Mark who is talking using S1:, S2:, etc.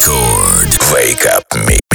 S1: Record. Wake Up me.